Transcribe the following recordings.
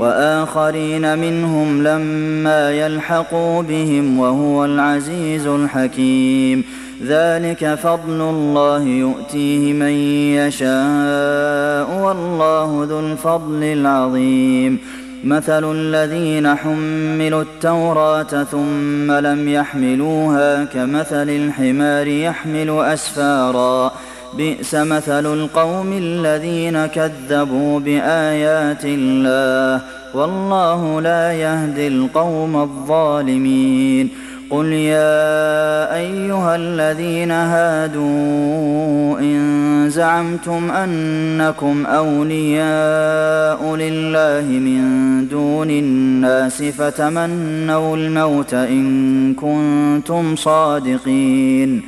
وآخرين منهم لما يلحقوا بهم وهو العزيز الحكيم. ذلك فضل الله يؤتيه من يشاء والله ذو الفضل العظيم. مثل الذين حملوا التوراة ثم لم يحملوها كمثل الحمار يحمل أسفارا. بئس مثل القوم الذين كذبوا بآيات الله والله لا يهدي القوم الظالمين. قل يا أيها الذين هادوا إن زعمتم أنكم أولياء لله من دون الناس فتمنوا الموت إن كنتم صادقين.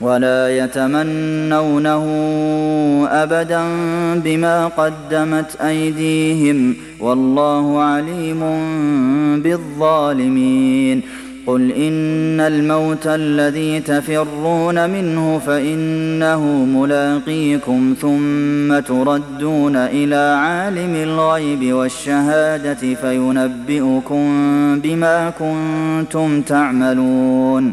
ولا يتمنونه أبدا بما قدمت أيديهم والله عليم بالظالمين. قل إن الموت الذي تفرون منه فإنه ملاقيكم ثم تردون إلى عالم الغيب والشهادة فينبئكم بما كنتم تعملون.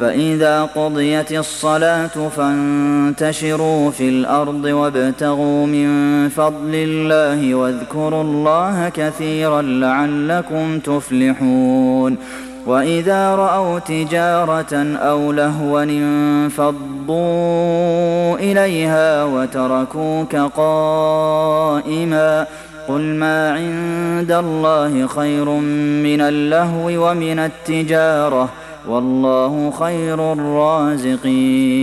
فإذا قضيت الصلاة فانتشروا في الأرض وابتغوا من فضل الله واذكروا الله كثيرا لعلكم تفلحون. وإذا رأوا تجارة أو لهوا انفضوا إليها وتركوك قائما قل ما عند الله خير من اللهو ومن التجارة والله خير الرازقين.